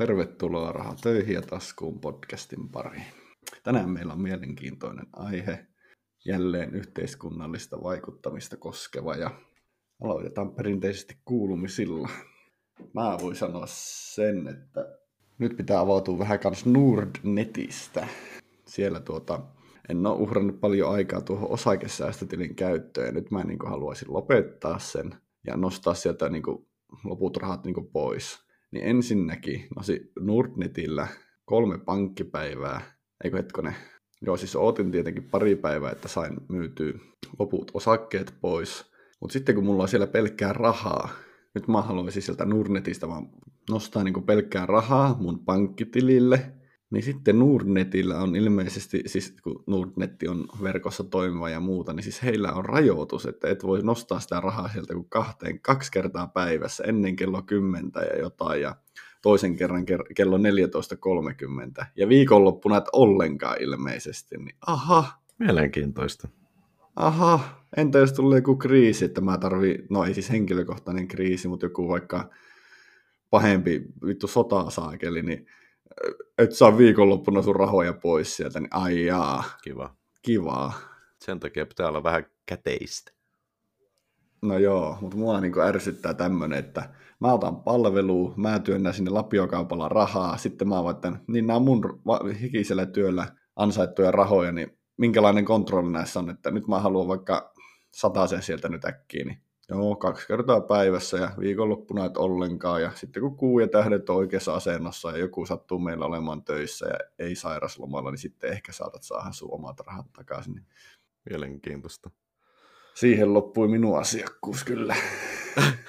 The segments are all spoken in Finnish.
Tervetuloa Raha töihin ja taskuun podcastin pariin. Tänään meillä on mielenkiintoinen aihe, jälleen yhteiskunnallista vaikuttamista koskeva ja aloitetaan perinteisesti kuulumisilla. Mä voin sanoa sen, että nyt pitää avautua vähän kans Nordnetistä. Siellä tuota, en ole uhrannut paljon aikaa tuohon osakesäästötilin käyttöön ja nyt mä niin haluaisin lopettaa sen ja nostaa sieltä niin loput rahat niin pois niin ensinnäkin no Nordnetillä kolme pankkipäivää, eikö hetkonen, joo siis ootin tietenkin pari päivää, että sain myytyä loput osakkeet pois, mutta sitten kun mulla on siellä pelkkää rahaa, nyt mä haluaisin sieltä Nordnetista vaan nostaa niin pelkkää rahaa mun pankkitilille, niin sitten Nordnetillä on ilmeisesti, siis kun Nordnetti on verkossa toimiva ja muuta, niin siis heillä on rajoitus, että et voi nostaa sitä rahaa sieltä kuin kahteen, kaksi kertaa päivässä ennen kello 10 ja jotain ja toisen kerran kello 14.30 ja viikonloppuna et ollenkaan ilmeisesti, niin aha. Mielenkiintoista. Aha, entä jos tulee joku kriisi, että mä tarvii, no ei siis henkilökohtainen kriisi, mutta joku vaikka pahempi vittu sota saakeli, niin et saa viikonloppuna sun rahoja pois sieltä, niin ai jaa. Kiva. Kivaa. Sen takia pitää olla vähän käteistä. No joo, mutta mua niin ärsyttää tämmöinen, että mä otan palvelua, mä työnnän sinne lapiokaupalla rahaa, sitten mä että niin nämä mun hikisellä työllä ansaittuja rahoja, niin minkälainen kontrolli näissä on, että nyt mä haluan vaikka sen sieltä nyt äkkiä, niin Joo, kaksi kertaa päivässä ja viikonloppuna et ollenkaan. Ja sitten kun kuu ja tähdet on oikeassa asennossa ja joku sattuu meillä olemaan töissä ja ei sairaslomalla, niin sitten ehkä saatat saada sun omat rahat takaisin. Niin Mielenkiintoista. Siihen loppui minun asiakkuus kyllä.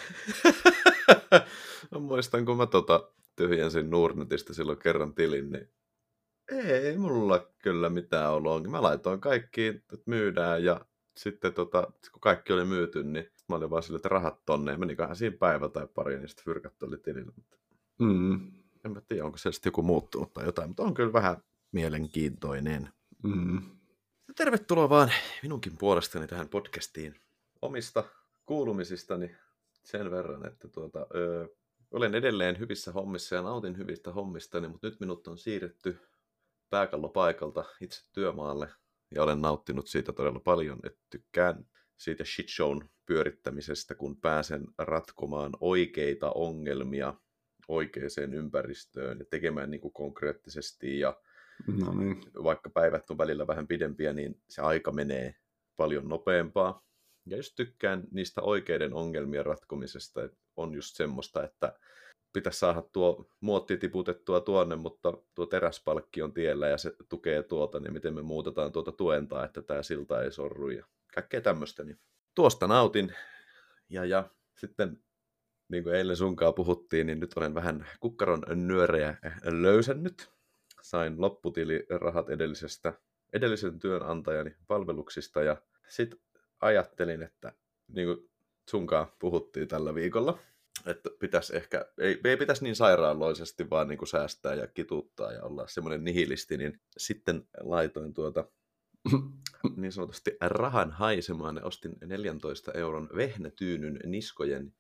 no, muistan, kun mä tota, tyhjensin Nordnetista silloin kerran tilin, niin ei mulla kyllä mitään ollut. Mä laitoin kaikki, että myydään ja sitten tota, kun kaikki oli myyty, niin mä olin vaan sille, että rahat tonne. Meniköhän siinä päivä tai pari, niin sitten fyrkat oli tilillä. Mm. En mä tiedä, onko se sitten joku muuttunut tai jotain, mutta on kyllä vähän mielenkiintoinen. Mm. Tervetuloa vaan minunkin puolestani tähän podcastiin omista kuulumisistani sen verran, että tuota, ö, olen edelleen hyvissä hommissa ja nautin hyvistä hommistani, mutta nyt minut on siirretty pääkallopaikalta itse työmaalle ja olen nauttinut siitä todella paljon, että tykkään siitä shitshown pyörittämisestä, kun pääsen ratkomaan oikeita ongelmia oikeaan ympäristöön ja tekemään niin kuin konkreettisesti ja no niin. vaikka päivät on välillä vähän pidempiä, niin se aika menee paljon nopeampaa. Ja just tykkään niistä oikeiden ongelmien ratkomisesta, että on just semmoista, että pitäisi saada tuo muotti tiputettua tuonne, mutta tuo teräspalkki on tiellä ja se tukee tuota, niin miten me muutetaan tuota tuentaa, että tämä silta ei sorru ja kaikkea tämmöistä. Niin tuosta nautin ja, ja sitten niin kuin eilen sunkaan puhuttiin, niin nyt olen vähän kukkaron nyörejä löysännyt. Sain lopputilirahat edellisestä, edellisen työnantajani palveluksista ja sitten ajattelin, että niin kuin sunkaan puhuttiin tällä viikolla, että pitäisi ehkä, ei, ei pitäisi niin sairaaloisesti vaan niin kuin säästää ja kituttaa ja olla semmoinen nihilisti, niin sitten laitoin tuota niin sanotusti rahan haisemaan ja ostin 14 euron vehnätyynyn niskojen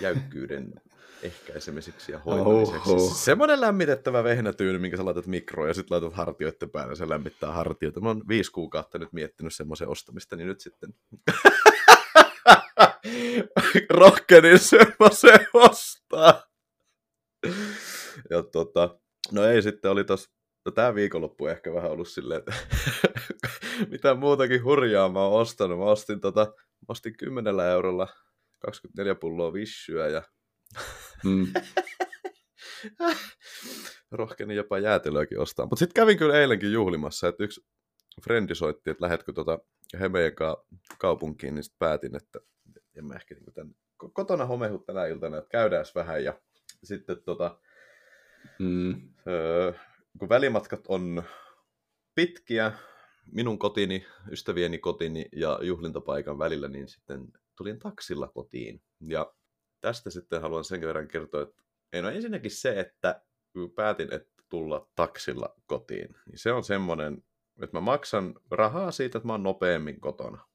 jäykkyyden ehkäisemiseksi ja hoitamiseksi. Oho. Semmoinen lämmitettävä vehnätyyny, minkä sä laitat mikroon ja sitten laitat hartioiden päälle, se lämmittää hartioita. Mä oon viisi kuukautta nyt miettinyt semmoisen ostamista, niin nyt sitten rohkenin semmoisen ostaa. Ja tota, no ei sitten oli tos, no tää viikonloppu ehkä vähän ollut silleen, että mitä muutakin hurjaa mä oon ostanut. Mä ostin tota, mä ostin 10 eurolla 24 pulloa vissyä ja mm. rohkenin jopa jäätelöäkin ostaa. Mutta sitten kävin kyllä eilenkin juhlimassa, että yksi frendi soitti, että lähetkö tota he meidän kaupunkiin, niin sitten päätin, että en mä ehkä niin tämän, kotona homehu tänä iltana, että käydään vähän ja sitten tota, mm. öö, kun välimatkat on pitkiä, minun kotini, ystävieni kotini ja juhlintapaikan välillä, niin sitten tulin taksilla kotiin. Ja tästä sitten haluan sen verran kertoa, että ei no ensinnäkin se, että päätin, että tulla taksilla kotiin, niin se on semmoinen, että mä maksan rahaa siitä, että mä oon nopeammin kotona.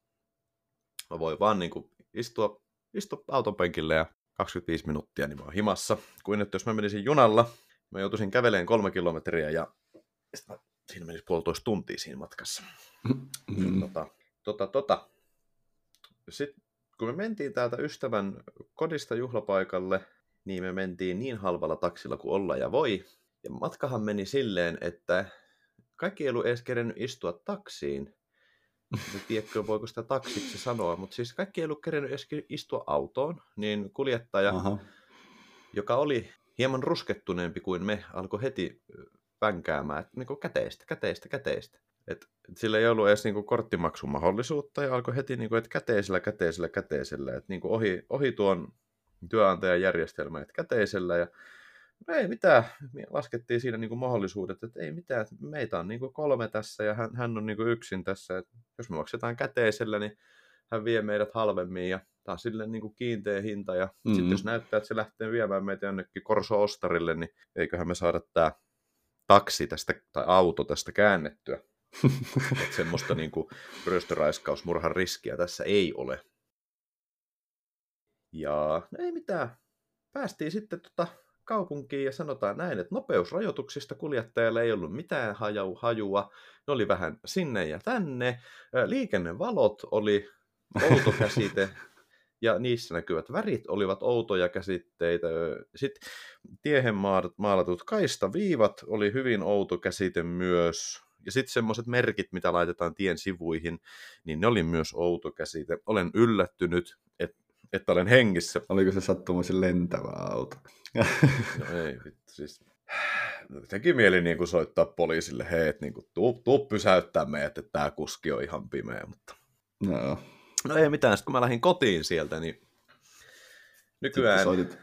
Mä voin vaan niin kuin istua, istua auton penkille ja 25 minuuttia, niin mä oon himassa. Kuin että jos mä menisin junalla, mä joutuisin käveleen kolme kilometriä ja mä, siinä menisi puolitoista tuntia siinä matkassa. Mm. Tota, tota, tota. Sitten kun me mentiin täältä ystävän kodista juhlapaikalle, niin me mentiin niin halvalla taksilla kuin olla ja voi. Ja matkahan meni silleen, että kaikki ei ollut edes kerennyt istua taksiin. En tiedätkö, voiko sitä taksiksi sanoa, mutta siis kaikki ei ollut kerennyt edes istua autoon, niin kuljettaja, Aha. joka oli hieman ruskettuneempi kuin me, alkoi heti vänkäämään, että niin käteistä, käteistä, käteistä. Et, et sillä ei ollut edes niin korttimaksun mahdollisuutta ja alkoi heti, niin kuin, että käteisellä, käteisellä, käteisellä, että niin ohi, ohi tuon työnantajan järjestelmän, että käteisellä. Ja no ei mitään, me laskettiin siinä niin mahdollisuudet, että ei mitään, että meitä on niin kolme tässä ja hän, hän on niin yksin tässä, että jos me maksetaan käteisellä, niin hän vie meidät halvemmin ja taas sille niin kuin kiinteä hinta ja mm-hmm. sitten jos näyttää, että se lähtee viemään meitä jonnekin Korso-Ostarille, niin eiköhän me saada tämä taksi tästä, tai auto tästä käännettyä. että semmoista niin kuin ryöstöraiskausmurhan riskiä tässä ei ole. Ja no ei mitään. Päästiin sitten tota kaupunkiin ja sanotaan näin, että nopeusrajoituksista kuljettajalle ei ollut mitään hajua. Ne oli vähän sinne ja tänne. Liikennevalot oli outo käsite ja niissä näkyvät värit olivat outoja käsitteitä. Sitten tiehen maalatut kaistaviivat oli hyvin outo käsite myös. Ja sitten semmoiset merkit, mitä laitetaan tien sivuihin, niin ne oli myös outo käsite. Olen yllättynyt, että, että olen hengissä. Oliko se sattumoisin lentävä auto? no ei, vittu, siis teki mieli niin kuin soittaa poliisille, hei, että niin kuin, tuu, tuu pysäyttää meidät, että tämä kuski on ihan pimeä, mutta... No. No ei mitään, sitten kun mä lähdin kotiin sieltä, niin nykyään... soitit,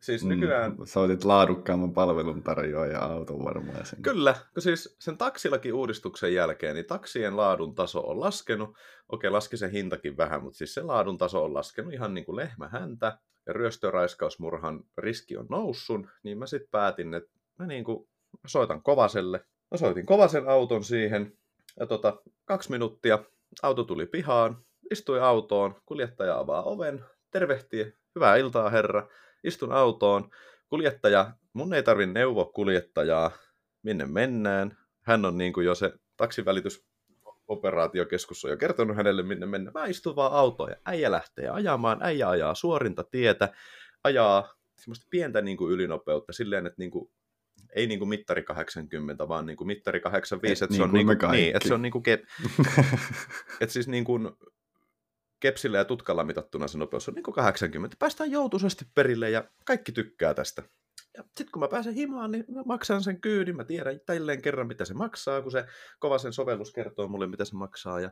siis nykyään... Mm, soitit laadukkaamman palvelun tarjoaja auton varmaan. Sen. Kyllä, kun siis sen taksillakin uudistuksen jälkeen, niin taksien laadun taso on laskenut. Okei, laski se hintakin vähän, mutta siis se laadun taso on laskenut ihan niin kuin lehmä häntä. Ja ryöstöraiskausmurhan riski on noussut, niin mä sitten päätin, että mä niin kuin soitan Kovaselle. Mä soitin Kovasen auton siihen, ja tota, kaksi minuuttia auto tuli pihaan, istui autoon, kuljettaja avaa oven, tervehtii, hyvää iltaa herra, istun autoon, kuljettaja, mun ei tarvi neuvoa kuljettajaa, minne mennään, hän on niin kuin jo se taksivälitys operaatiokeskus on jo kertonut hänelle, minne mennä. Mä istun vaan autoon ja äijä lähtee ajamaan. Äijä ajaa suorinta tietä, ajaa semmoista pientä niin kuin ylinopeutta silleen, että niin kuin, ei niin kuin mittari 80, vaan niin kuin mittari 85, että, niin se on niin kuin, niin, että se on niin kuin, että siis niin kuin kepsillä ja tutkalla mitattuna se nopeus on niin kuin 80. Päästään joutuisesti perille ja kaikki tykkää tästä. Ja sitten kun mä pääsen himaan, niin mä maksan sen kyydin. Mä tiedän tälleen kerran, mitä se maksaa, kun se kova sen sovellus kertoo mulle, mitä se maksaa. Ja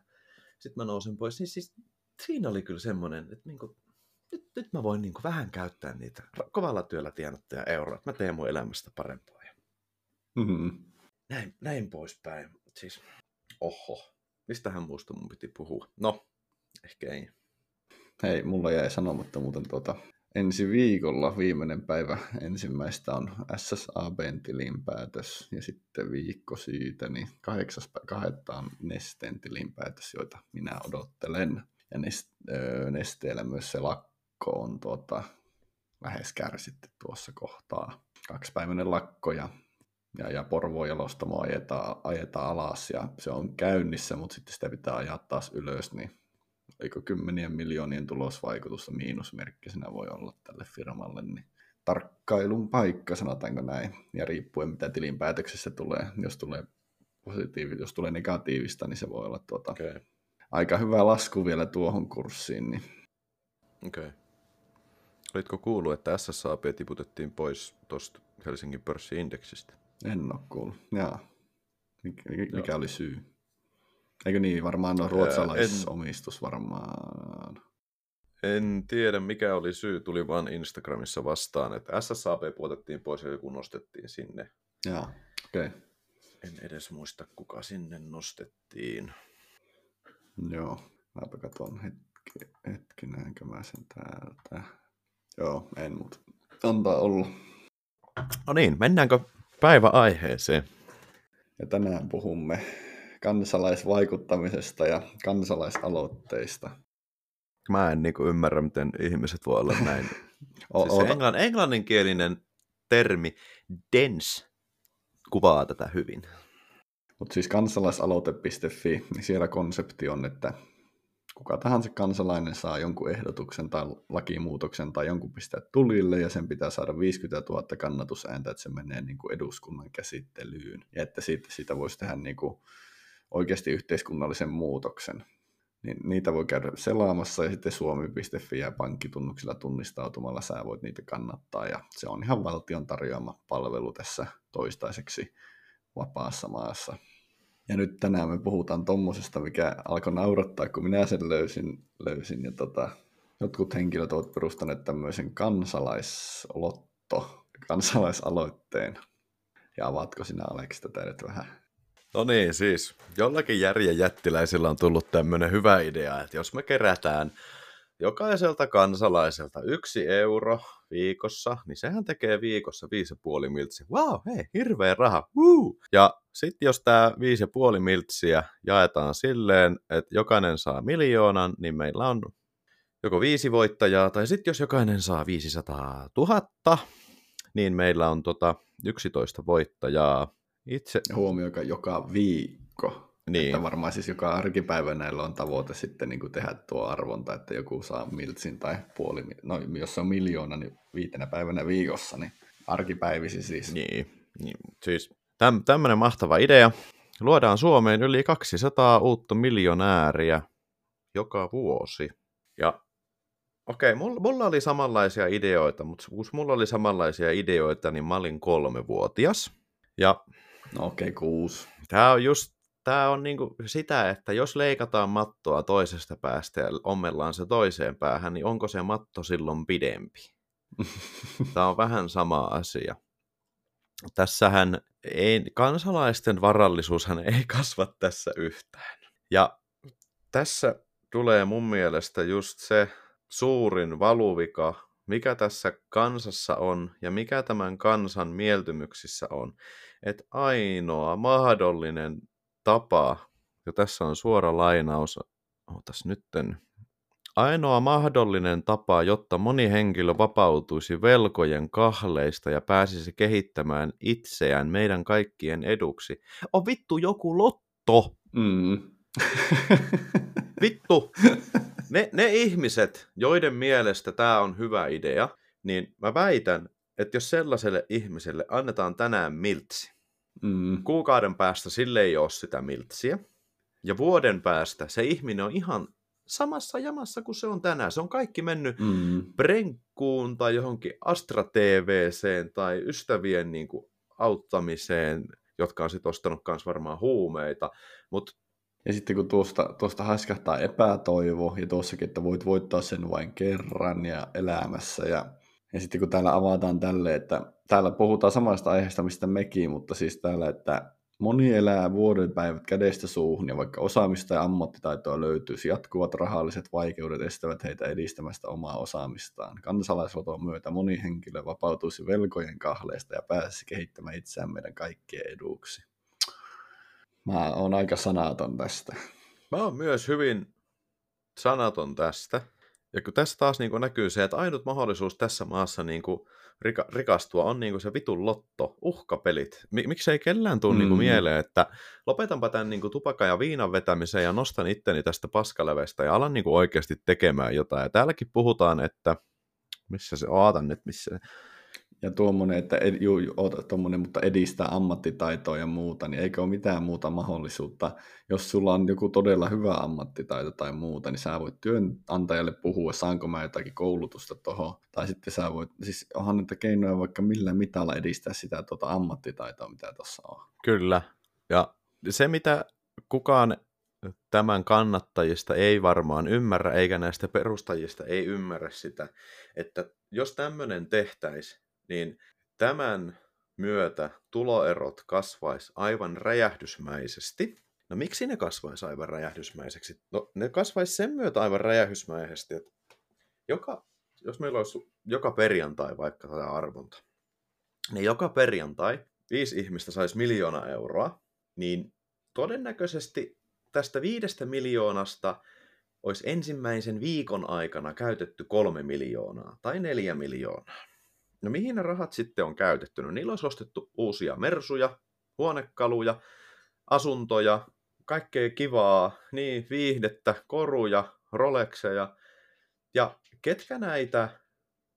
sitten mä nousen pois. Niin siis siinä oli kyllä semmoinen, että niinku, nyt, nyt mä voin niinku vähän käyttää niitä kovalla työllä tienattuja euroja. Mä teen mun elämästä parempaa. Mm-hmm. Näin, näin poispäin. Siis, oho, mistähän muusta mun piti puhua? No, ehkä ei. Hei, mulla jäi sanomatta muuten tuota, ensi viikolla viimeinen päivä ensimmäistä on SSABn tilinpäätös ja sitten viikko siitä, niin kahdeksas kahdetta on Nesteen tilinpäätös, joita minä odottelen. Ja Nesteellä myös se lakko on tuota, lähes kärsitty tuossa kohtaa. Kaksipäiväinen lakko ja, ja, ja Porvoon jalostamo ajetaan, ajetaan alas ja se on käynnissä, mutta sitten sitä pitää ajaa taas ylös, niin eikö kymmenien miljoonien tulosvaikutusta miinusmerkkisenä voi olla tälle firmalle, niin tarkkailun paikka, sanotaanko näin. Ja riippuen mitä tilinpäätöksessä tulee, jos tulee positiivista, jos tulee negatiivista, niin se voi olla tuota, okay. aika hyvä lasku vielä tuohon kurssiin. Niin. Okei. Okay. Olitko kuullut, että SSAP tiputettiin pois tuosta Helsingin pörssiindeksistä? En ole kuullut. Jaa. Mikä, mikä oli syy? Eikö niin? Varmaan on ruotsalaisomistus varmaan. En tiedä, mikä oli syy. Tuli vaan Instagramissa vastaan, että SSAP puotettiin pois ja joku nostettiin sinne. Jaa, okei. Okay. En edes muista, kuka sinne nostettiin. Joo, mäpä katson hetki, hetki näinkö mä sen täältä. Joo, en, mutta antaa olla. No niin, mennäänkö päiväaiheeseen? Ja tänään puhumme kansalaisvaikuttamisesta ja kansalaisaloitteista. mä en niinku ymmärrä, miten ihmiset voi olla näin. O- siis oota- englann, englanninkielinen termi dense kuvaa tätä hyvin. Mutta siis kansalaisaloite.fi, niin siellä konsepti on, että kuka tahansa kansalainen saa jonkun ehdotuksen tai lakimuutoksen tai jonkun pistää tulille ja sen pitää saada 50 000 kannatusääntä, että se menee niin kuin eduskunnan käsittelyyn ja että siitä, siitä voisi tehdä niin kuin oikeasti yhteiskunnallisen muutoksen. Niin niitä voi käydä selaamassa ja sitten suomi.fi ja pankkitunnuksilla tunnistautumalla sä voit niitä kannattaa ja se on ihan valtion tarjoama palvelu tässä toistaiseksi vapaassa maassa. Ja nyt tänään me puhutaan tommosesta, mikä alkoi naurattaa, kun minä sen löysin. löysin ja tota, jotkut henkilöt ovat perustaneet tämmöisen kansalaislotto, kansalaisaloitteen. Ja avaatko sinä Aleksi tätä nyt vähän? No niin, siis jollakin järjen jättiläisillä on tullut tämmöinen hyvä idea, että jos me kerätään jokaiselta kansalaiselta yksi euro viikossa, niin sehän tekee viikossa 5,5 miltsiä. Wow, hei, hirveä raha. Woo! Ja sitten jos tämä 5,5 miltsiä jaetaan silleen, että jokainen saa miljoonan, niin meillä on joko viisi voittajaa, tai sitten jos jokainen saa 500 000, niin meillä on tota 11 voittajaa. Itse, Huomioika joka viikko. niin, Että varmaan siis joka arkipäivä näillä on tavoite sitten niin kuin tehdä tuo arvonta, että joku saa miltsin tai puoli, no jos se on miljoona, niin viitenä päivänä viikossa, niin arkipäivisi siis. Niin, niin. siis täm, tämmöinen mahtava idea. Luodaan Suomeen yli 200 uutta miljonääriä joka vuosi. Ja okei, mulla, mulla oli samanlaisia ideoita, mutta kun mulla oli samanlaisia ideoita, niin mä olin kolmevuotias. Ja No okei, okay, kuusi. tämä on just Tämä on niinku sitä, että jos leikataan mattoa toisesta päästä ja ommellaan se toiseen päähän, niin onko se matto silloin pidempi? Tämä on vähän sama asia. Tässähän ei, kansalaisten varallisuushan ei kasva tässä yhtään. Ja tässä tulee mun mielestä just se suurin valuvika, mikä tässä kansassa on ja mikä tämän kansan mieltymyksissä on. Että ainoa mahdollinen tapa, ja tässä on suora lainaus, ootas nytten, Ainoa mahdollinen tapa, jotta moni henkilö vapautuisi velkojen kahleista ja pääsisi kehittämään itseään meidän kaikkien eduksi, on vittu joku lotto. Mm. Vittu. Ne, ne ihmiset, joiden mielestä tämä on hyvä idea, niin mä väitän, että jos sellaiselle ihmiselle annetaan tänään miltsi, mm. kuukauden päästä sille ei ole sitä miltsiä, ja vuoden päästä se ihminen on ihan samassa jamassa kuin se on tänään. Se on kaikki mennyt Mm. Brenkkuun tai johonkin Astra TVCen tai ystävien niin kuin, auttamiseen, jotka on sitten ostanut myös varmaan huumeita. Mutta Ja sitten kun tuosta, tuosta haiskahtaa epätoivo, ja tuossakin, että voit voittaa sen vain kerran ja elämässä, ja, ja sitten kun täällä avataan tälle, että täällä puhutaan samasta aiheesta, mistä mekin, mutta siis täällä, että moni elää vuoden päivät kädestä suuhun, ja vaikka osaamista ja ammattitaitoa löytyisi, jatkuvat rahalliset vaikeudet estävät heitä edistämästä omaa osaamistaan. Kansalaisloton myötä moni henkilö vapautuisi velkojen kahleista ja pääsisi kehittämään itseään meidän kaikkien eduksi. Mä oon aika sanaton tästä. mä oon myös hyvin sanaton tästä. Ja kun tässä taas niin kuin näkyy se, että ainut mahdollisuus tässä maassa niin kuin rika, rikastua on niin kuin se vitun lotto, uhkapelit. Mi- miksei kellään tule mm. niin kuin mieleen, että lopetanpa tämän niin kuin tupakan ja viinan vetämisen ja nostan itteni tästä paskalevestä ja alan niin kuin oikeasti tekemään jotain. Ja täälläkin puhutaan, että missä se, ootan nyt, missä Ja tuommoinen, että ed, juu, oota, tuommoinen, mutta edistää ammattitaitoa ja muuta, niin eikö ole mitään muuta mahdollisuutta. Jos sulla on joku todella hyvä ammattitaito tai muuta, niin sä voit työnantajalle puhua, saanko mä jotakin koulutusta tuohon. Tai sitten sä voit, siis onhan näitä keinoja vaikka millä mitalla edistää sitä tuota ammattitaitoa, mitä tuossa on. Kyllä. Ja se, mitä kukaan tämän kannattajista ei varmaan ymmärrä, eikä näistä perustajista ei ymmärrä sitä, että jos tämmöinen tehtäisi, niin tämän myötä tuloerot kasvaisi aivan räjähdysmäisesti. No miksi ne kasvaisi aivan räjähdysmäiseksi? No ne kasvaisi sen myötä aivan räjähdysmäisesti, että joka, jos meillä olisi joka perjantai vaikka tätä arvonta, niin joka perjantai viisi ihmistä saisi miljoona euroa, niin todennäköisesti tästä viidestä miljoonasta olisi ensimmäisen viikon aikana käytetty kolme miljoonaa tai neljä miljoonaa. No mihin ne rahat sitten on käytetty? No niillä olisi ostettu uusia mersuja, huonekaluja, asuntoja, kaikkea kivaa, niin viihdettä, koruja, Rolexeja. Ja ketkä näitä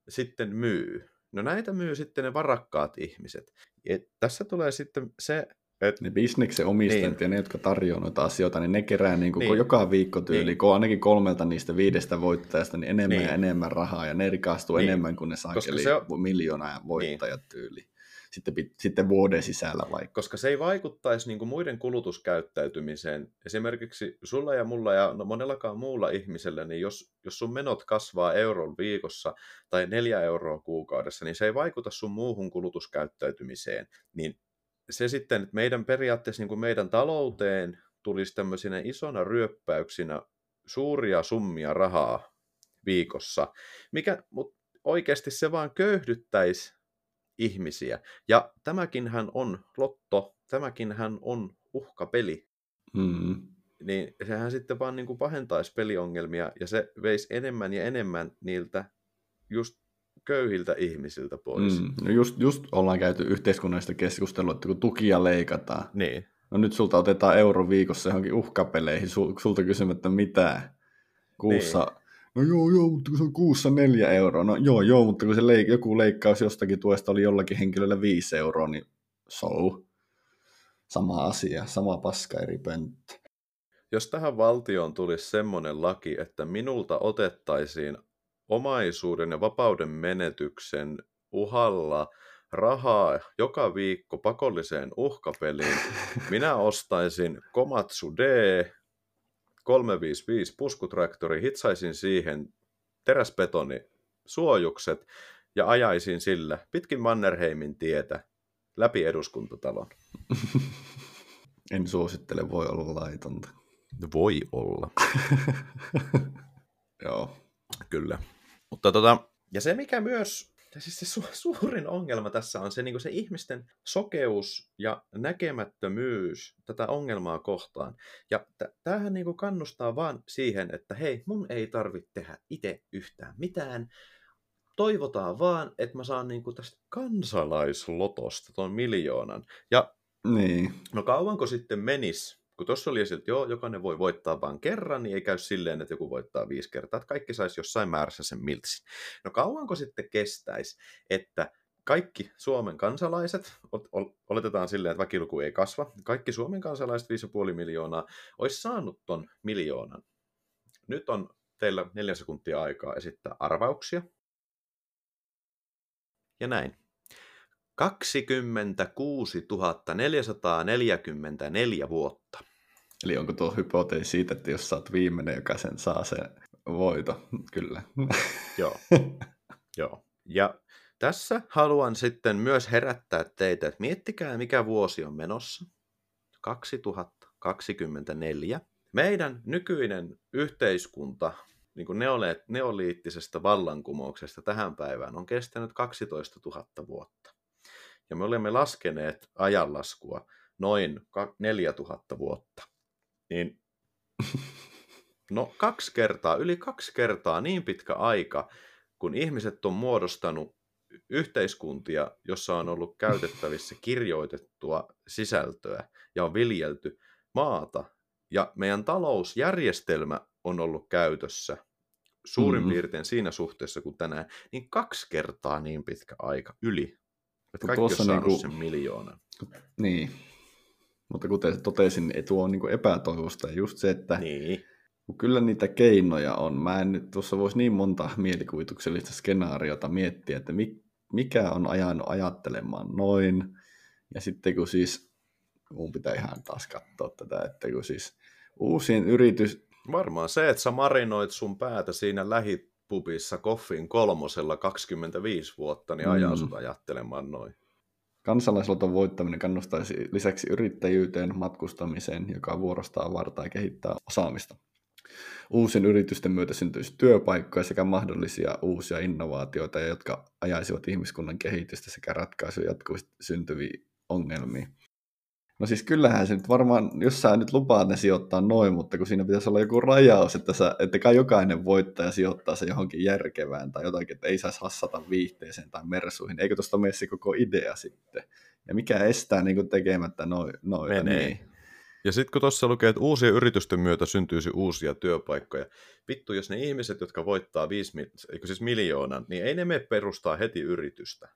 sitten myy? No näitä myy sitten ne varakkaat ihmiset. Et tässä tulee sitten se, et, ne bisneksen omistajat niin. ja ne, jotka tarjoaa noita asioita, niin ne kerää niin kuin niin. joka viikko tyyli, niin. kun ainakin kolmelta niistä viidestä voittajasta, niin enemmän niin. ja enemmän rahaa, ja ne rikastuu niin. enemmän kuin ne saakeli se on... miljoonaa voittajat niin. tyyli. Sitten, sitten vuoden sisällä vaikka. Koska se ei vaikuttaisi niin kuin muiden kulutuskäyttäytymiseen. Esimerkiksi sulla ja mulla ja no monellakaan muulla ihmisellä, niin jos, jos sun menot kasvaa euron viikossa tai neljä euroa kuukaudessa, niin se ei vaikuta sun muuhun kulutuskäyttäytymiseen. Niin se sitten, että meidän periaatteessa niin kuin meidän talouteen tulisi tämmöisinä isona ryöppäyksinä suuria summia rahaa viikossa, mikä, mutta oikeasti se vaan köyhdyttäisi ihmisiä. Ja tämäkin hän on lotto, tämäkin hän on uhkapeli. Mm. Niin sehän sitten vaan niin kuin pahentaisi peliongelmia ja se veisi enemmän ja enemmän niiltä just köyhiltä ihmisiltä pois. Mm, no just, just ollaan käyty yhteiskunnallista keskustelua, että kun tukia leikataan. Niin. No nyt sulta otetaan euro viikossa johonkin uhkapeleihin, sul, sulta kysymättä mitään. Kuussa, niin. no joo, joo, mutta kun se on kuussa neljä euroa. No joo, joo, mutta kun se leik- joku leikkaus jostakin tuesta oli jollakin henkilöllä viisi euroa, niin so. Sama asia, sama paska eri pönttö. Jos tähän valtioon tulisi semmoinen laki, että minulta otettaisiin omaisuuden ja vapauden menetyksen uhalla rahaa joka viikko pakolliseen uhkapeliin. Minä ostaisin Komatsu D 355 puskutraktori, hitsaisin siihen teräsbetoni suojukset ja ajaisin sillä pitkin Mannerheimin tietä läpi eduskuntatalon. En suosittele, voi olla laitonta. Voi olla. Joo. Kyllä. Mutta tota, ja se mikä myös, siis se su- suurin ongelma tässä on se, niin se ihmisten sokeus ja näkemättömyys tätä ongelmaa kohtaan. Ja t- tämähän niin kannustaa vaan siihen, että hei, mun ei tarvitse tehdä itse yhtään mitään. Toivotaan vaan, että mä saan niin tästä kansalaislotosta ton miljoonan. Ja niin. no kauanko sitten menis kun tuossa oli että joo, jokainen voi voittaa vain kerran, niin ei käy silleen, että joku voittaa viisi kertaa, että kaikki saisi jossain määrässä sen miltsin. No kauanko sitten kestäisi, että kaikki Suomen kansalaiset, oletetaan silleen, että väkiluku ei kasva, kaikki Suomen kansalaiset 5,5 miljoonaa, olisi saanut ton miljoonan. Nyt on teillä neljä sekuntia aikaa esittää arvauksia. Ja näin. 26 444 vuotta. Eli onko tuo hypoteesi siitä, että jos sä oot viimeinen, joka sen saa sen voito? Kyllä. Joo. Joo. Ja tässä haluan sitten myös herättää teitä, että miettikää mikä vuosi on menossa. 2024. Meidän nykyinen yhteiskunta niin kuin neoliittisesta vallankumouksesta tähän päivään on kestänyt 12 000 vuotta. Ja me olemme laskeneet ajanlaskua noin 4000 vuotta. Niin, no kaksi kertaa, yli kaksi kertaa niin pitkä aika, kun ihmiset on muodostanut yhteiskuntia, jossa on ollut käytettävissä kirjoitettua sisältöä ja on viljelty maata, ja meidän talousjärjestelmä on ollut käytössä suurin mm-hmm. piirtein siinä suhteessa kuin tänään, niin kaksi kertaa niin pitkä aika yli että kaikki on saanut niinku, sen miljoonan. Niin. Mutta kuten totesin, niin tuo on niinku epätoivosta. Ja just se, että niin. kyllä niitä keinoja on. Mä en nyt tuossa voisi niin monta mielikuvituksellista skenaariota miettiä, että mikä on ajanut ajattelemaan noin. Ja sitten kun siis, mun pitää ihan taas katsoa tätä, että kun siis uusien yritys... Varmaan se, että sä marinoit sun päätä siinä lähit pubissa koffin kolmosella 25 vuotta, niin ajaa mm. sut ajattelemaan noin. Kansalaisloton voittaminen kannustaisi lisäksi yrittäjyyteen, matkustamiseen, joka vuorostaan vartaa ja kehittää osaamista. Uusien yritysten myötä syntyisi työpaikkoja sekä mahdollisia uusia innovaatioita, jotka ajaisivat ihmiskunnan kehitystä sekä ratkaisuja jatkuvasti syntyviin ongelmiin. No siis kyllähän se nyt varmaan, jos sä nyt lupaat ne sijoittaa noin, mutta kun siinä pitäisi olla joku rajaus, että, sä, että kai jokainen voittaja sijoittaa se johonkin järkevään tai jotakin, että ei saisi hassata viihteeseen tai mersuihin. Eikö tuosta mene se koko idea sitten? Ja mikä estää niin kuin tekemättä noin? noita? Menee. Niin. Ja sitten kun tuossa lukee, että uusien yritysten myötä syntyisi uusia työpaikkoja. Vittu, jos ne ihmiset, jotka voittaa viisi, eikö siis miljoonan, niin ei ne mene perustaa heti yritystä.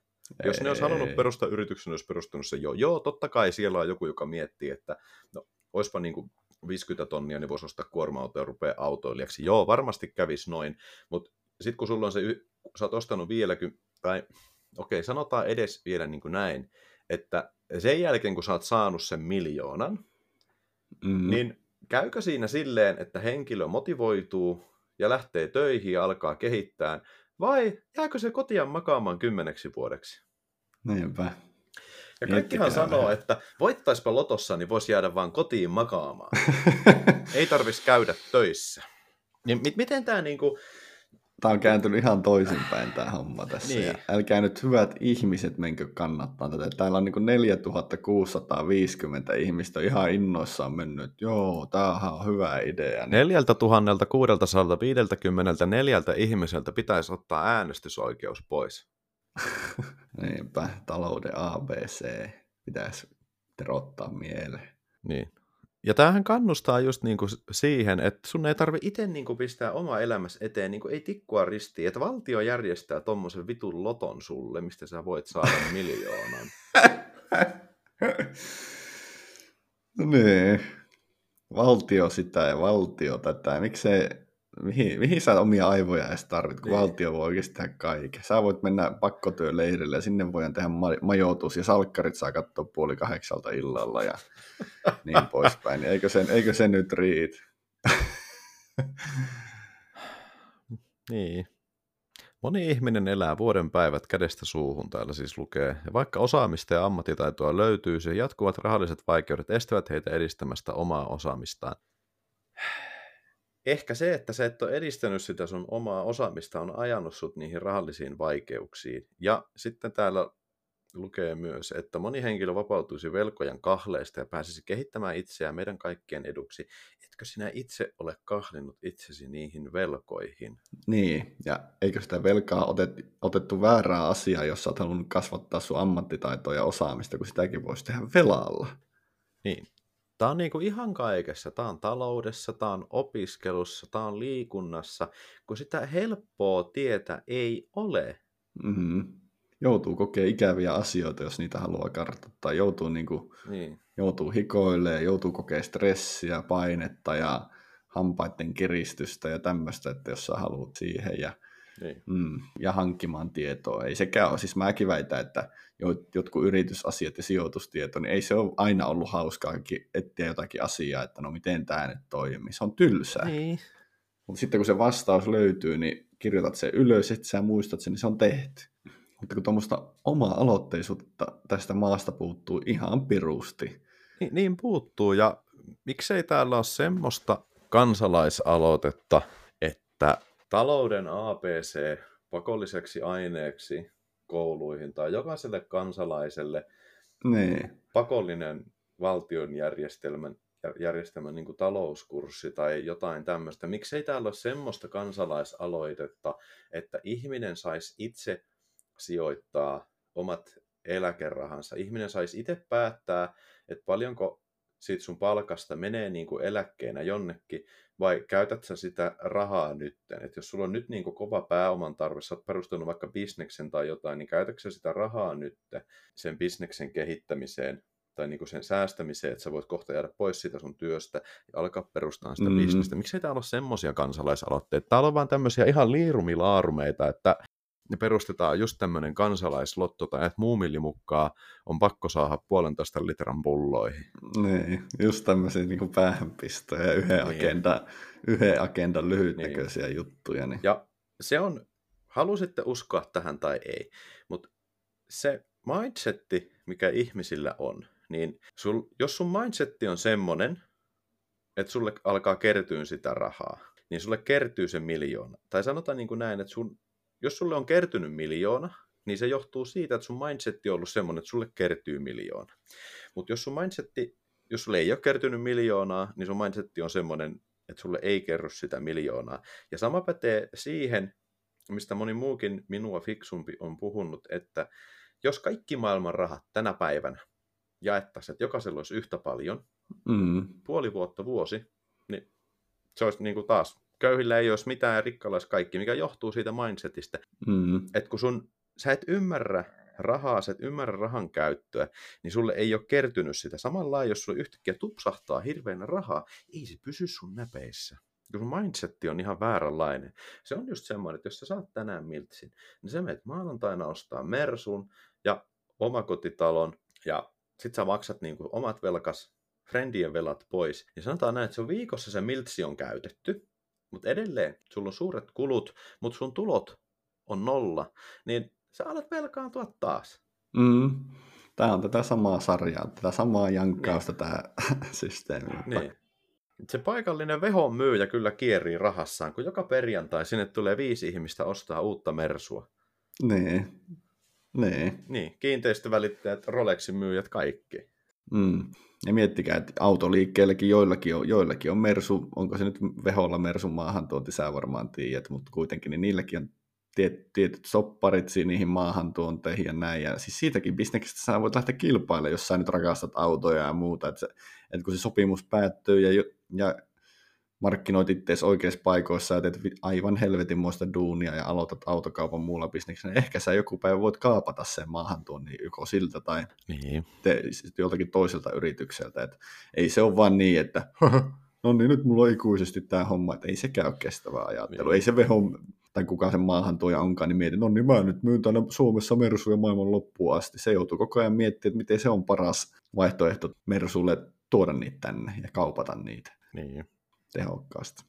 Jos ne olisi halunnut perustaa yrityksen, olisi perustanut se jo. Joo, totta kai siellä on joku, joka miettii, että no, olisipa niin kuin 50 tonnia, niin voisi ostaa kuorma-auto ja rupeaa autoilijaksi. Joo, varmasti kävisi noin, mutta sitten kun sulla on se, sä oot ostanut vieläkin, tai okei, okay, sanotaan edes vielä niin kuin näin, että sen jälkeen, kun sä oot saanut sen miljoonan, mm. niin käykö siinä silleen, että henkilö motivoituu ja lähtee töihin ja alkaa kehittää, vai jääkö se kotiin makaamaan kymmeneksi vuodeksi? Niinpä. Ja kaikkihan sanoo, vähän. että voittaispa lotossa, niin voisi jäädä vaan kotiin makaamaan. Ei tarvitsisi käydä töissä. Niin miten tämä niinku, Tämä on kääntynyt ihan toisinpäin tämä homma tässä. Niin. Ja älkää nyt hyvät ihmiset menkö kannattaa tätä. Täällä on niin 4650 ihmistä ihan innoissaan mennyt. Joo, tämä on hyvä idea. 4654 ihmiseltä pitäisi ottaa äänestysoikeus pois. Niinpä, talouden ABC pitäisi terottaa mieleen. Niin. Ja tämähän kannustaa just niinku siihen, että sun ei tarvi itse niinku pistää oma elämässä eteen, niinku ei tikkua ristiin, että valtio järjestää tommosen vitun loton sulle, mistä sä voit saada miljoonan. niin. Valtio sitä ja valtio tätä. Miksei mihin, mihin sä omia aivoja edes tarvit, kun niin. valtio voi oikeasti tehdä kaiken. Sä voit mennä pakkotyöleirille ja sinne voidaan tehdä ma- majoitus ja salkkarit saa katsoa puoli kahdeksalta illalla ja niin poispäin. Eikö se, eikö se nyt riitä? niin. Moni ihminen elää vuoden päivät kädestä suuhun, täällä siis lukee. Ja vaikka osaamista ja ammattitaitoa löytyy, se jatkuvat rahalliset vaikeudet estävät heitä edistämästä omaa osaamistaan ehkä se, että sä et ole edistänyt sitä sun omaa osaamista, on ajanut sut niihin rahallisiin vaikeuksiin. Ja sitten täällä lukee myös, että moni henkilö vapautuisi velkojan kahleista ja pääsisi kehittämään itseään meidän kaikkien eduksi. Etkö sinä itse ole kahlinut itsesi niihin velkoihin? Niin, ja eikö sitä velkaa otet, otettu väärää asiaa, jos sä oot halunnut kasvattaa sun ammattitaitoa ja osaamista, kun sitäkin voisi tehdä velalla? Niin, Tämä on niin kuin ihan kaikessa. Tämä on taloudessa, tämä on opiskelussa, tämä on liikunnassa, kun sitä helppoa tietä ei ole. Mm-hmm. Joutuu kokea ikäviä asioita, jos niitä haluaa kartoittaa. Joutuu, niin kuin, niin. joutuu hikoilemaan, joutuu kokea stressiä, painetta ja hampaiden kiristystä ja tämmöistä, että jos sä haluat siihen. Ja niin. Mm, ja hankkimaan tietoa. Ei sekään ole. Siis mäkin väitän, että jotkut yritysasiat ja sijoitustieto, niin ei se ole aina ollut hauskaa etsiä jotakin asiaa, että no miten tämä nyt toimii. Se on tylsää. Niin. Mutta sitten kun se vastaus löytyy, niin kirjoitat sen ylös, että sä muistat sen, niin se on tehty. Mutta kun tuommoista omaa aloitteisuutta tästä maasta puuttuu ihan pirusti. Niin, niin puuttuu, ja miksei täällä ole semmoista kansalaisaloitetta, että talouden ABC pakolliseksi aineeksi kouluihin tai jokaiselle kansalaiselle niin. pakollinen valtion järjestelmän, järjestelmän niin kuin talouskurssi tai jotain tämmöistä. Miksei täällä ole semmoista kansalaisaloitetta, että ihminen saisi itse sijoittaa omat eläkerahansa. Ihminen saisi itse päättää, että paljonko siitä sun palkasta menee niin kuin eläkkeenä jonnekin, vai käytät sä sitä rahaa nytten? Et jos sulla on nyt niin kova pääoman tarve, sä oot perustanut vaikka bisneksen tai jotain, niin käytätkö sä sitä rahaa nyt sen bisneksen kehittämiseen tai niin sen säästämiseen, että sä voit kohta jäädä pois siitä sun työstä ja alkaa perustaa sitä mm. bisnestä. Miksei täällä ole semmoisia kansalaisaloitteita? Täällä on vaan tämmöisiä ihan liirumilaarumeita, että ne perustetaan just tämmöinen kansalaislotto tai että muumillimukkaa on pakko saada puolentoista litran pulloihin. Niin, just tämmöisiä niin päähänpistoja ja yhden, niin. agenda, yhden agendan lyhytnäköisiä niin. juttuja. Niin. Ja se on, halusitte uskoa tähän tai ei, mutta se mindsetti, mikä ihmisillä on, niin sul, jos sun mindsetti on semmonen, että sulle alkaa kertyä sitä rahaa, niin sulle kertyy se miljoona. Tai sanotaan niin kuin näin, että sun jos sulle on kertynyt miljoona, niin se johtuu siitä, että sun mindsetti on ollut semmoinen, että sulle kertyy miljoona. Mutta jos sun mindsetti, jos sulle ei ole kertynyt miljoonaa, niin sun mindsetti on semmoinen, että sulle ei kerro sitä miljoonaa. Ja sama pätee siihen, mistä moni muukin minua fiksumpi on puhunut, että jos kaikki maailman rahat tänä päivänä jaettaisiin, että jokaisella olisi yhtä paljon, Mm. puoli vuotta, vuosi, niin se olisi niin kuin taas, köyhillä ei olisi mitään ja rikkailla olisi kaikki, mikä johtuu siitä mindsetistä. Mm. Että kun sun, sä et ymmärrä rahaa, sä et ymmärrä rahan käyttöä, niin sulle ei ole kertynyt sitä. Samalla jos sulle yhtäkkiä tupsahtaa hirveänä rahaa, ei se pysy sun näpeissä. Kun sun mindsetti on ihan vääränlainen. Se on just semmoinen, että jos sä saat tänään miltsin, niin sä menet maanantaina ostaa Mersun ja omakotitalon ja sit sä maksat niinku omat velkas, friendien velat pois. Ja sanotaan näin, että se on viikossa se miltsi on käytetty, mutta edelleen sulla on suuret kulut, mutta sun tulot on nolla, niin sä alat velkaantua taas. Mm. Tämä on tätä samaa sarjaa, tätä samaa jankkausta Niin. tämä systeemi. Niin. Se paikallinen vehon myyjä kyllä kierii rahassaan, kun joka perjantai sinne tulee viisi ihmistä ostaa uutta mersua. Niin. Niin. Niin, kiinteistövälittäjät, Rolexin myyjät, kaikki. Mm. Ja miettikää, että autoliikkeelläkin joillakin on, joillakin on Mersu, onko se nyt veholla Mersun maahantuonti, sä varmaan tiedät, mutta kuitenkin niin niilläkin on tiet, tietyt sopparit niihin maahantuonteihin ja näin. Ja siis siitäkin bisneksestä sä voit lähteä kilpailemaan, jos sä nyt rakastat autoja ja muuta. Että, se, että kun se sopimus päättyy ja, ja markkinoit itseäsi oikeissa paikoissa ja teet aivan helvetinmoista duunia ja aloitat autokaupan muulla bisneksellä, niin ehkä sä joku päivä voit kaapata sen maahantuonnin joko siltä tai Niin. te, joltakin toiselta yritykseltä. Et ei se ole vaan niin, että no niin, nyt mulla on ikuisesti tämä homma, että ei sekään ole kestävää ajattelu. Niin. Ei se veho, tai kuka sen maahantuoja onkaan, niin mietin, no niin mä nyt myyn täällä Suomessa Mersuja maailman loppuun asti. Se joutuu koko ajan miettimään, että miten se on paras vaihtoehto Mersulle tuoda niitä tänne ja kaupata niitä niin. Tehokkaasti.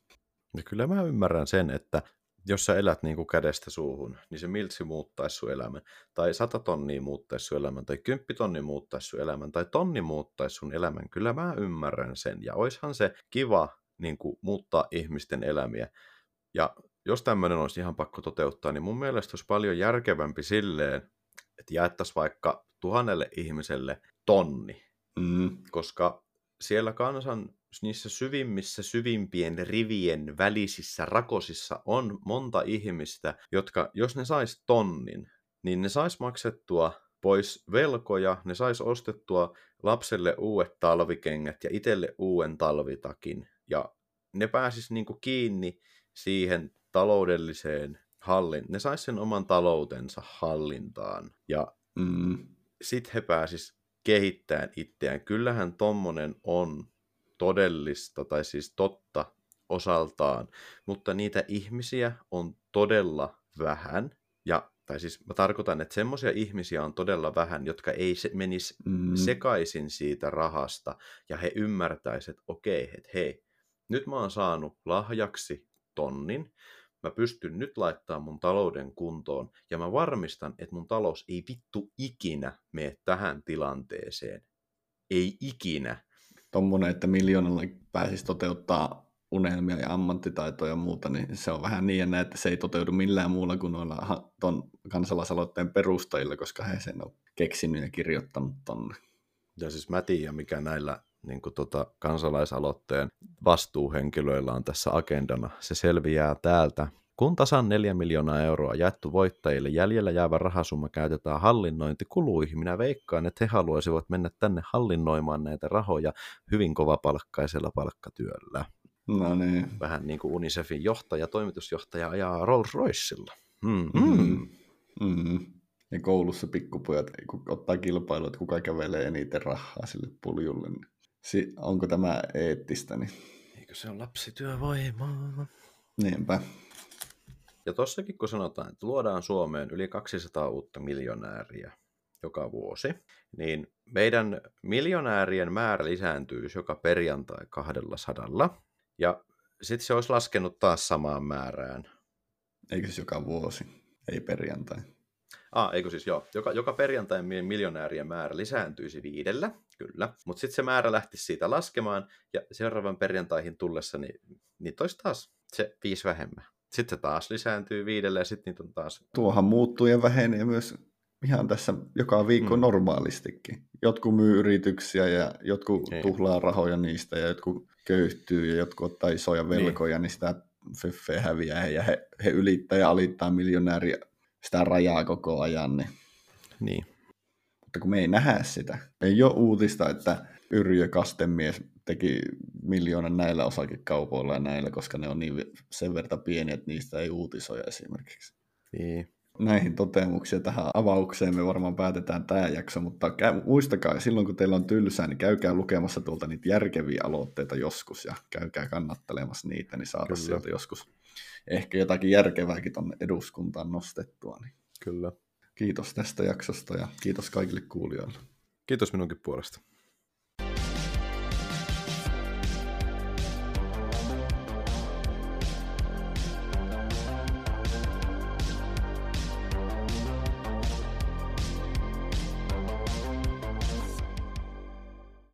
Ja kyllä mä ymmärrän sen, että jos sä elät niin kuin kädestä suuhun, niin se miltsi muuttaisi sun elämän. Tai sata tonnia muuttaisi sun elämän, tai kymppitonni muuttaisi sun elämän, tai tonni muuttaisi sun elämän. Kyllä mä ymmärrän sen. Ja oishan se kiva niin kuin, muuttaa ihmisten elämiä. Ja jos tämmöinen olisi ihan pakko toteuttaa, niin mun mielestä olisi paljon järkevämpi silleen, että jaettaisiin vaikka tuhannelle ihmiselle tonni Mm, koska siellä kansan niissä syvimmissä syvimpien rivien välisissä rakosissa on monta ihmistä, jotka jos ne sais tonnin, niin ne sais maksettua pois velkoja, ne sais ostettua lapselle uudet talvikengät ja itselle uuden talvitakin. Ja ne pääsis niinku kiinni siihen taloudelliseen hallin. Ne sais sen oman taloutensa hallintaan. Ja mm, sitten he pääsis kehittämään itseään. Kyllähän tommonen on todellista, tai siis totta osaltaan, mutta niitä ihmisiä on todella vähän, ja, tai siis mä tarkoitan, että semmoisia ihmisiä on todella vähän, jotka ei se menisi mm, sekaisin siitä rahasta, ja he ymmärtäisivät, että okei, että hei, nyt mä oon saanut lahjaksi tonnin, mä pystyn nyt laittamaan mun talouden kuntoon, ja mä varmistan, että mun talous ei vittu ikinä mene tähän tilanteeseen. Ei ikinä. Tommonen, että miljoonalla pääsisi toteuttaa unelmia ja ammattitaitoja ja muuta, niin se on vähän niin, että se ei toteudu millään muulla kuin noilla ton kansalaisaloitteen perustajilla, koska he sen on keksinyt ja kirjoittanut tonne. Ja siis mä tiedän, mikä näillä niin kuin tota, kansalaisaloitteen vastuuhenkilöillä on tässä agendana. Se selviää täältä. Kun tasan 4 miljoonaa euroa jaettu voittajille, jäljellä jäävä rahasumma käytetään hallinnointikuluihin. Minä veikkaan, että he haluaisivat mennä tänne hallinnoimaan näitä rahoja hyvin kovapalkkaisella palkkatyöllä. No niin. Vähän niin kuin Unicefin johtaja, toimitusjohtaja ajaa Rolls Roycella. Mm. Mm. Mm. Ja koulussa pikkupojat kun ottaa kilpailu, että kuka kävelee eniten rahaa sille puljulle. Niin si- onko tämä eettistä? Niin Eikö se ole lapsityövoimaa? niinpä. Ja tossakin kun sanotaan, että luodaan Suomeen yli 200 uutta miljonääriä joka vuosi, niin meidän miljonäärien määrä lisääntyisi joka perjantai 200. Ja sitten se olisi laskenut taas samaan määrään. Eikö siis joka vuosi? Ei perjantai. Ah, eikö siis joo. Joka, joka perjantai miljonäärien määrä lisääntyisi viidellä, kyllä. Mutta sitten se määrä lähtisi siitä laskemaan, ja seuraavan perjantaihin tullessa, niin niitä olisi taas se viisi vähemmän. Sitten se taas lisääntyy viidellä, ja sitten niitä on taas Tuohan muuttuu ja vähenee myös ihan tässä joka viikko mm. normaalistikin. Jotkut myy yrityksiä ja jotkut Ei. tuhlaa rahoja niistä ja jotkut köyhtyy ja jotkut ottaa isoja niin. velkoja, niin, niin sitä Feffe häviää ja he, he ylittää ja alittaa miljonääriä sitä rajaa koko ajan. Niin. niin. Mutta kun me ei nähdä sitä. Ei ole uutista, että Yrjö Kastemies teki miljoonan näillä osakekaupoilla ja näillä, koska ne on niin sen verran pieniä, että niistä ei uutisoja esimerkiksi. Niin. Näihin toteamuksiin tähän avaukseen me varmaan päätetään tämä jakso, mutta käy, muistakaa, silloin kun teillä on tylsää, niin käykää lukemassa tuolta niitä järkeviä aloitteita joskus ja käykää kannattelemassa niitä, niin saada Kyllä. sieltä joskus ehkä jotakin järkevääkin tuonne eduskuntaan nostettua. Niin. Kyllä. Kiitos tästä jaksosta ja kiitos kaikille kuulijoille. Kiitos minunkin puolesta.